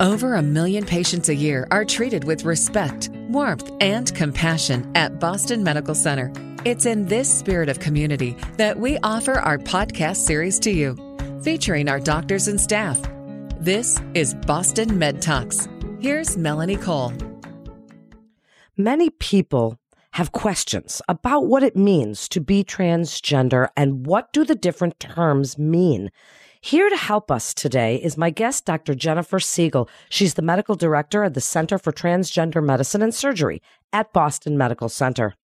Over a million patients a year are treated with respect, warmth, and compassion at Boston Medical Center. It's in this spirit of community that we offer our podcast series to you, featuring our doctors and staff. This is Boston Med Talks. Here's Melanie Cole. Many people have questions about what it means to be transgender and what do the different terms mean. Here to help us today is my guest, Dr. Jennifer Siegel. She's the medical director at the Center for Transgender Medicine and Surgery at Boston Medical Center.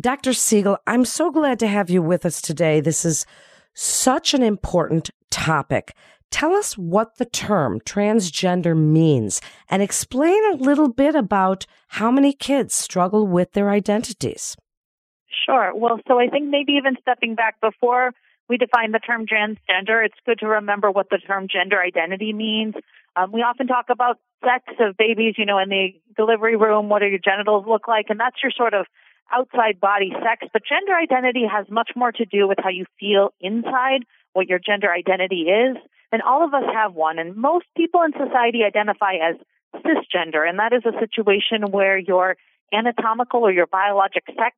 Dr. Siegel, I'm so glad to have you with us today. This is such an important topic. Tell us what the term transgender means and explain a little bit about how many kids struggle with their identities. Sure. Well, so I think maybe even stepping back before we define the term transgender, it's good to remember what the term gender identity means. Um, we often talk about sex of babies, you know, in the delivery room. What do your genitals look like? And that's your sort of outside body sex. But gender identity has much more to do with how you feel inside, what your gender identity is. And all of us have one. And most people in society identify as cisgender. And that is a situation where your anatomical or your biologic sex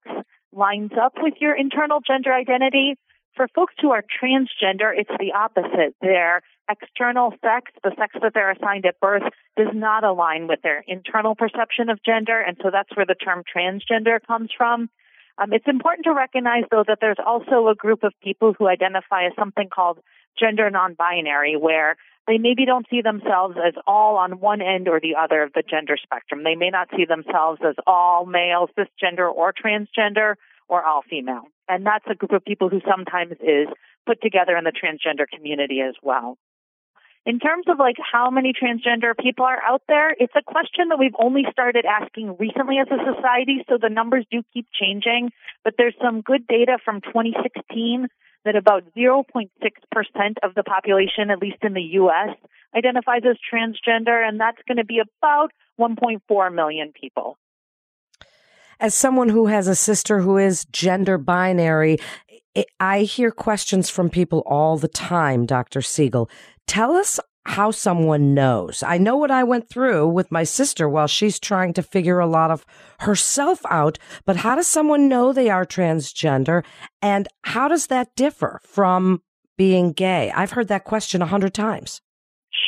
lines up with your internal gender identity. For folks who are transgender, it's the opposite. Their external sex, the sex that they're assigned at birth, does not align with their internal perception of gender. And so that's where the term transgender comes from. Um, it's important to recognize, though, that there's also a group of people who identify as something called gender non-binary, where they maybe don't see themselves as all on one end or the other of the gender spectrum. They may not see themselves as all male, cisgender, or transgender, or all female. And that's a group of people who sometimes is put together in the transgender community as well. In terms of like how many transgender people are out there, it's a question that we've only started asking recently as a society, so the numbers do keep changing. But there's some good data from 2016 that about 0.6% of the population, at least in the U.S., identifies as transgender, and that's going to be about 1.4 million people as someone who has a sister who is gender binary, I hear questions from people all the time, Dr. Siegel. Tell us how someone knows. I know what I went through with my sister while she's trying to figure a lot of herself out, but how does someone know they are transgender and how does that differ from being gay? I've heard that question a hundred times.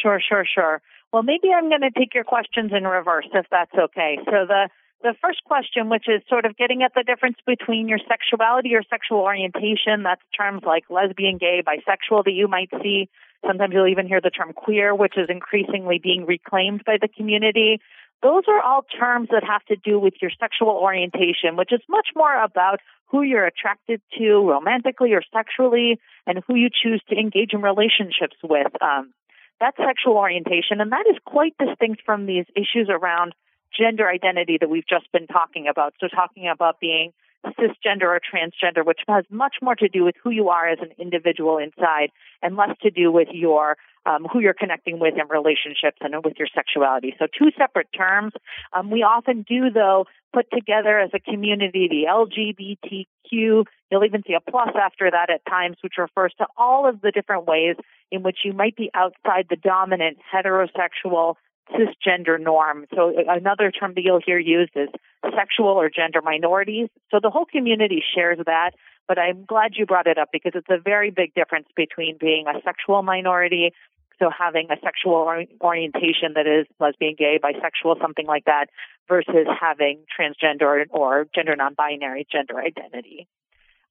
Sure, sure, sure. Well, maybe I'm going to take your questions in reverse if that's okay. So the the first question, which is sort of getting at the difference between your sexuality or sexual orientation, that's terms like lesbian, gay, bisexual that you might see. Sometimes you'll even hear the term queer, which is increasingly being reclaimed by the community. Those are all terms that have to do with your sexual orientation, which is much more about who you're attracted to romantically or sexually and who you choose to engage in relationships with. Um, that's sexual orientation, and that is quite distinct from these issues around gender identity that we've just been talking about. So talking about being cisgender or transgender, which has much more to do with who you are as an individual inside and less to do with your um, who you're connecting with in relationships and with your sexuality. So two separate terms. Um, we often do though put together as a community the LGBTQ. You'll even see a plus after that at times, which refers to all of the different ways in which you might be outside the dominant heterosexual cisgender norm. So another term that you'll hear used is sexual or gender minorities. So the whole community shares that, but I'm glad you brought it up because it's a very big difference between being a sexual minority, so having a sexual or- orientation that is lesbian, gay, bisexual, something like that, versus having transgender or gender non-binary gender identity.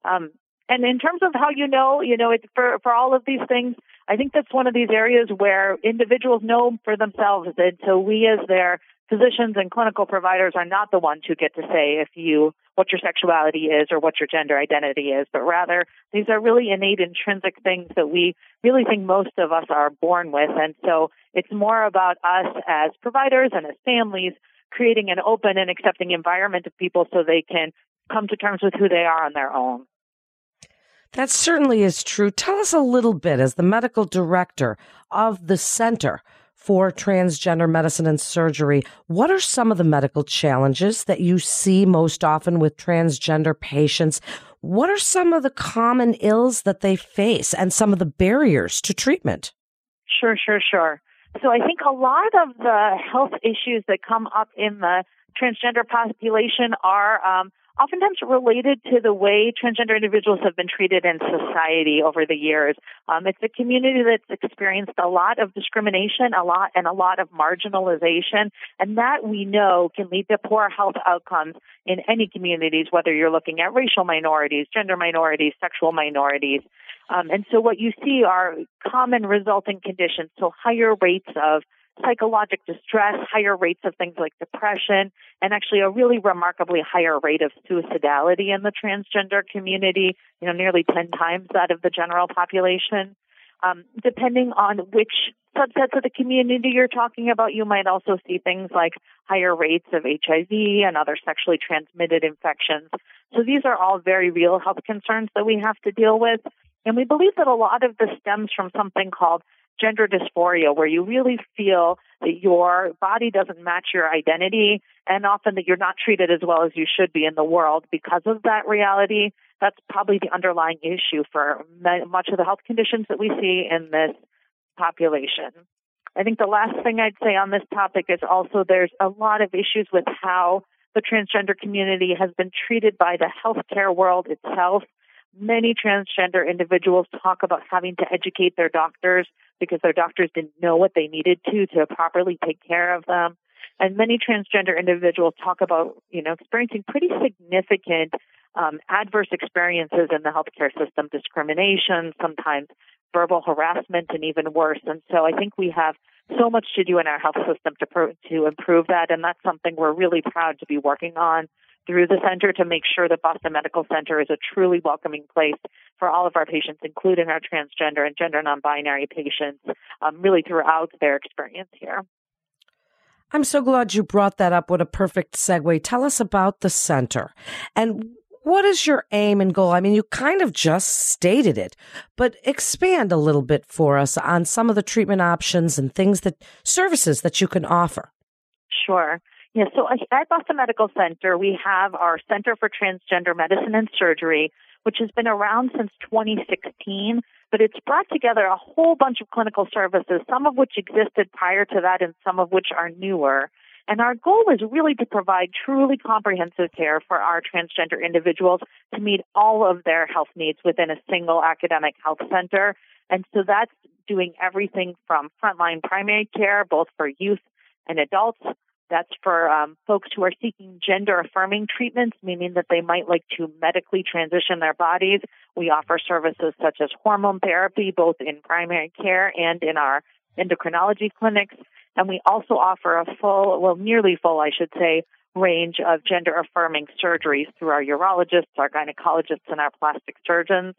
Um, and in terms of how you know, you know, it's for, for all of these things, I think that's one of these areas where individuals know for themselves. And so we as their physicians and clinical providers are not the ones who get to say if you, what your sexuality is or what your gender identity is, but rather these are really innate intrinsic things that we really think most of us are born with. And so it's more about us as providers and as families creating an open and accepting environment of people so they can come to terms with who they are on their own. That certainly is true. Tell us a little bit, as the medical director of the Center for Transgender Medicine and Surgery, what are some of the medical challenges that you see most often with transgender patients? What are some of the common ills that they face and some of the barriers to treatment? Sure, sure, sure. So I think a lot of the health issues that come up in the transgender population are um, oftentimes related to the way transgender individuals have been treated in society over the years. Um, it's a community that's experienced a lot of discrimination, a lot and a lot of marginalization, and that we know can lead to poor health outcomes in any communities, whether you're looking at racial minorities, gender minorities, sexual minorities. Um, and so what you see are common resulting conditions, so higher rates of psychological distress, higher rates of things like depression, and actually a really remarkably higher rate of suicidality in the transgender community, you know, nearly 10 times that of the general population. Um, depending on which subsets of the community you're talking about, you might also see things like higher rates of HIV and other sexually transmitted infections. So these are all very real health concerns that we have to deal with. And we believe that a lot of this stems from something called gender dysphoria, where you really feel that your body doesn't match your identity and often that you're not treated as well as you should be in the world because of that reality. That's probably the underlying issue for much of the health conditions that we see in this population. I think the last thing I'd say on this topic is also there's a lot of issues with how the transgender community has been treated by the healthcare world itself many transgender individuals talk about having to educate their doctors because their doctors didn't know what they needed to to properly take care of them. And many transgender individuals talk about, you know, experiencing pretty significant um, adverse experiences in the healthcare system, discrimination, sometimes verbal harassment, and even worse. And so I think we have so much to do in our health system to pro- to improve that, and that's something we're really proud to be working on through the center to make sure that Boston Medical Center is a truly welcoming place for all of our patients, including our transgender and gender non-binary patients, um, really throughout their experience here. I'm so glad you brought that up. What a perfect segue. Tell us about the center and what is your aim and goal? I mean, you kind of just stated it, but expand a little bit for us on some of the treatment options and things that services that you can offer. Sure. Yeah, so at Boston Medical Center, we have our Center for Transgender Medicine and Surgery, which has been around since 2016, but it's brought together a whole bunch of clinical services, some of which existed prior to that and some of which are newer. And our goal is really to provide truly comprehensive care for our transgender individuals to meet all of their health needs within a single academic health center. And so that's doing everything from frontline primary care, both for youth and adults, that's for um, folks who are seeking gender affirming treatments, meaning that they might like to medically transition their bodies. We offer services such as hormone therapy, both in primary care and in our endocrinology clinics. And we also offer a full, well, nearly full, I should say, range of gender affirming surgeries through our urologists, our gynecologists, and our plastic surgeons.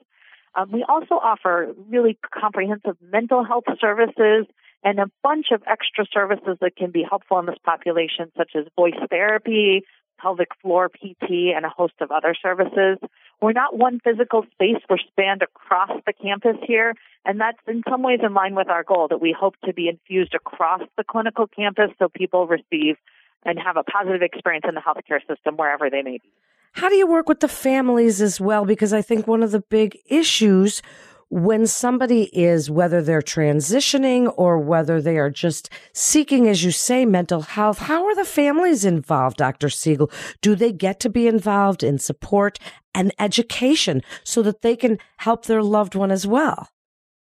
Um, we also offer really comprehensive mental health services and a bunch of extra services that can be helpful in this population, such as voice therapy, pelvic floor PT, and a host of other services. We're not one physical space, we're spanned across the campus here, and that's in some ways in line with our goal that we hope to be infused across the clinical campus so people receive and have a positive experience in the healthcare system wherever they may be. How do you work with the families as well? Because I think one of the big issues when somebody is, whether they're transitioning or whether they are just seeking, as you say, mental health, how are the families involved, Dr. Siegel? Do they get to be involved in support and education so that they can help their loved one as well?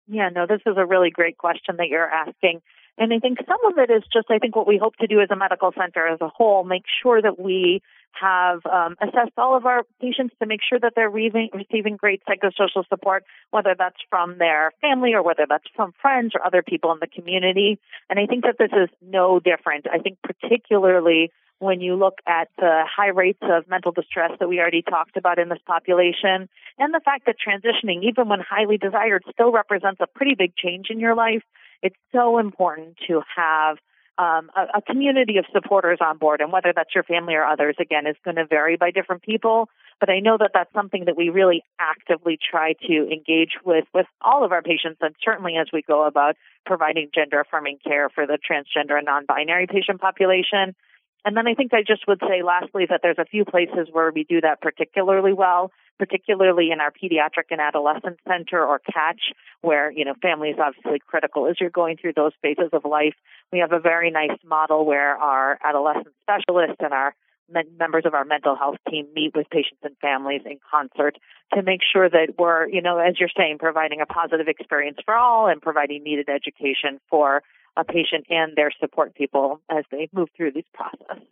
Yeah, no, this is a really great question that you're asking. And I think some of it is just, I think what we hope to do as a medical center as a whole, make sure that we have um, assessed all of our patients to make sure that they're re- receiving great psychosocial support, whether that's from their family or whether that's from friends or other people in the community. And I think that this is no different. I think particularly when you look at the high rates of mental distress that we already talked about in this population and the fact that transitioning, even when highly desired, still represents a pretty big change in your life, it's so important to have um, a, a community of supporters on board, and whether that's your family or others, again, is going to vary by different people. But I know that that's something that we really actively try to engage with with all of our patients, and certainly as we go about providing gender affirming care for the transgender and non-binary patient population. And then I think I just would say lastly that there's a few places where we do that particularly well, particularly in our pediatric and adolescent center or catch where, you know, family is obviously critical as you're going through those phases of life. We have a very nice model where our adolescent specialists and our members of our mental health team meet with patients and families in concert to make sure that we're, you know, as you're saying, providing a positive experience for all and providing needed education for a patient and their support people as they move through this process.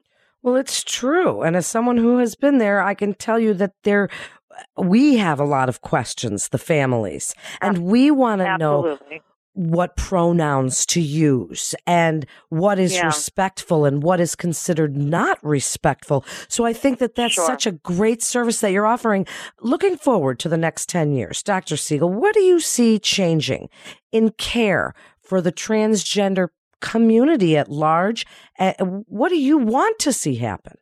Well, it's true. And as someone who has been there, I can tell you that there, we have a lot of questions, the families, and we want to know what pronouns to use and what is yeah. respectful and what is considered not respectful. So I think that that's sure. such a great service that you're offering. Looking forward to the next 10 years, Dr. Siegel, what do you see changing in care for the transgender community at large? what do you want to see happen?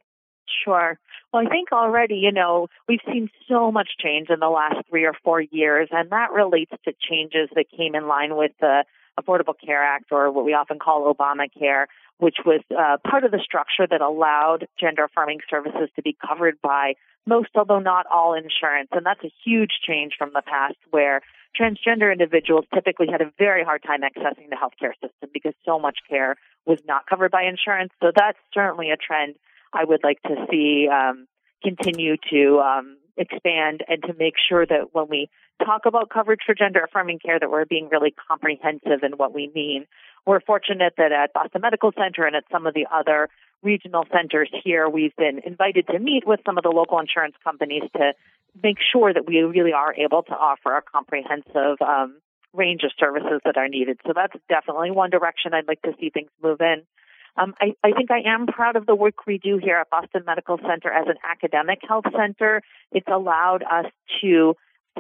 Sure. Well, I think already, you know, we've seen so much change in the last three or four years, and that relates to changes that came in line with the Affordable Care Act, or what we often call Obamacare, which was uh, part of the structure that allowed gender affirming services to be covered by most, although not all, insurance. And that's a huge change from the past where transgender individuals typically had a very hard time accessing the healthcare system because so much care was not covered by insurance. So that's certainly a trend I would like to see um, continue to um, expand and to make sure that when we talk about coverage for gender affirming care that we're being really comprehensive in what we mean. We're fortunate that at Boston Medical Center and at some of the other regional centers here, we've been invited to meet with some of the local insurance companies to make sure that we really are able to offer a comprehensive um, range of services that are needed. So that's definitely one direction I'd like to see things move in. Um, I, I think I am proud of the work we do here at Boston Medical Center as an academic health center. It's allowed us to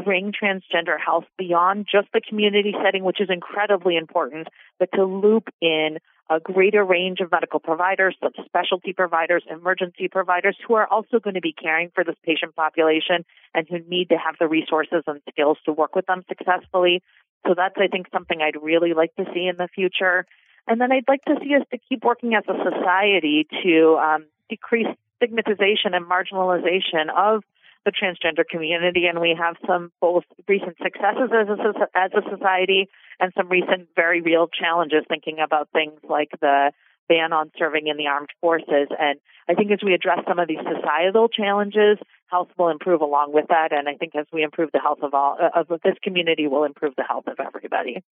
bring transgender health beyond just the community setting, which is incredibly important, but to loop in a greater range of medical providers, subspecialty providers, emergency providers who are also going to be caring for this patient population and who need to have the resources and skills to work with them successfully. So that's, I think, something I'd really like to see in the future. And then I'd like to see us to keep working as a society to um, decrease stigmatization and marginalization of the transgender community. And we have some both recent successes as a, as a society and some recent very real challenges thinking about things like the ban on serving in the armed forces. And I think as we address some of these societal challenges, health will improve along with that. And I think as we improve the health of all of this community, will improve the health of everybody.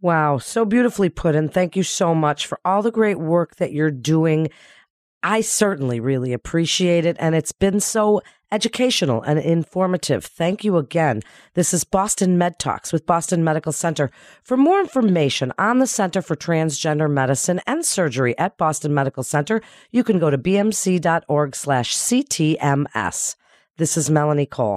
Wow, so beautifully put. And thank you so much for all the great work that you're doing. I certainly really appreciate it. And it's been so educational and informative. Thank you again. This is Boston Med Talks with Boston Medical Center. For more information on the Center for Transgender Medicine and Surgery at Boston Medical Center, you can go to bmc.org slash CTMS. This is Melanie Cole.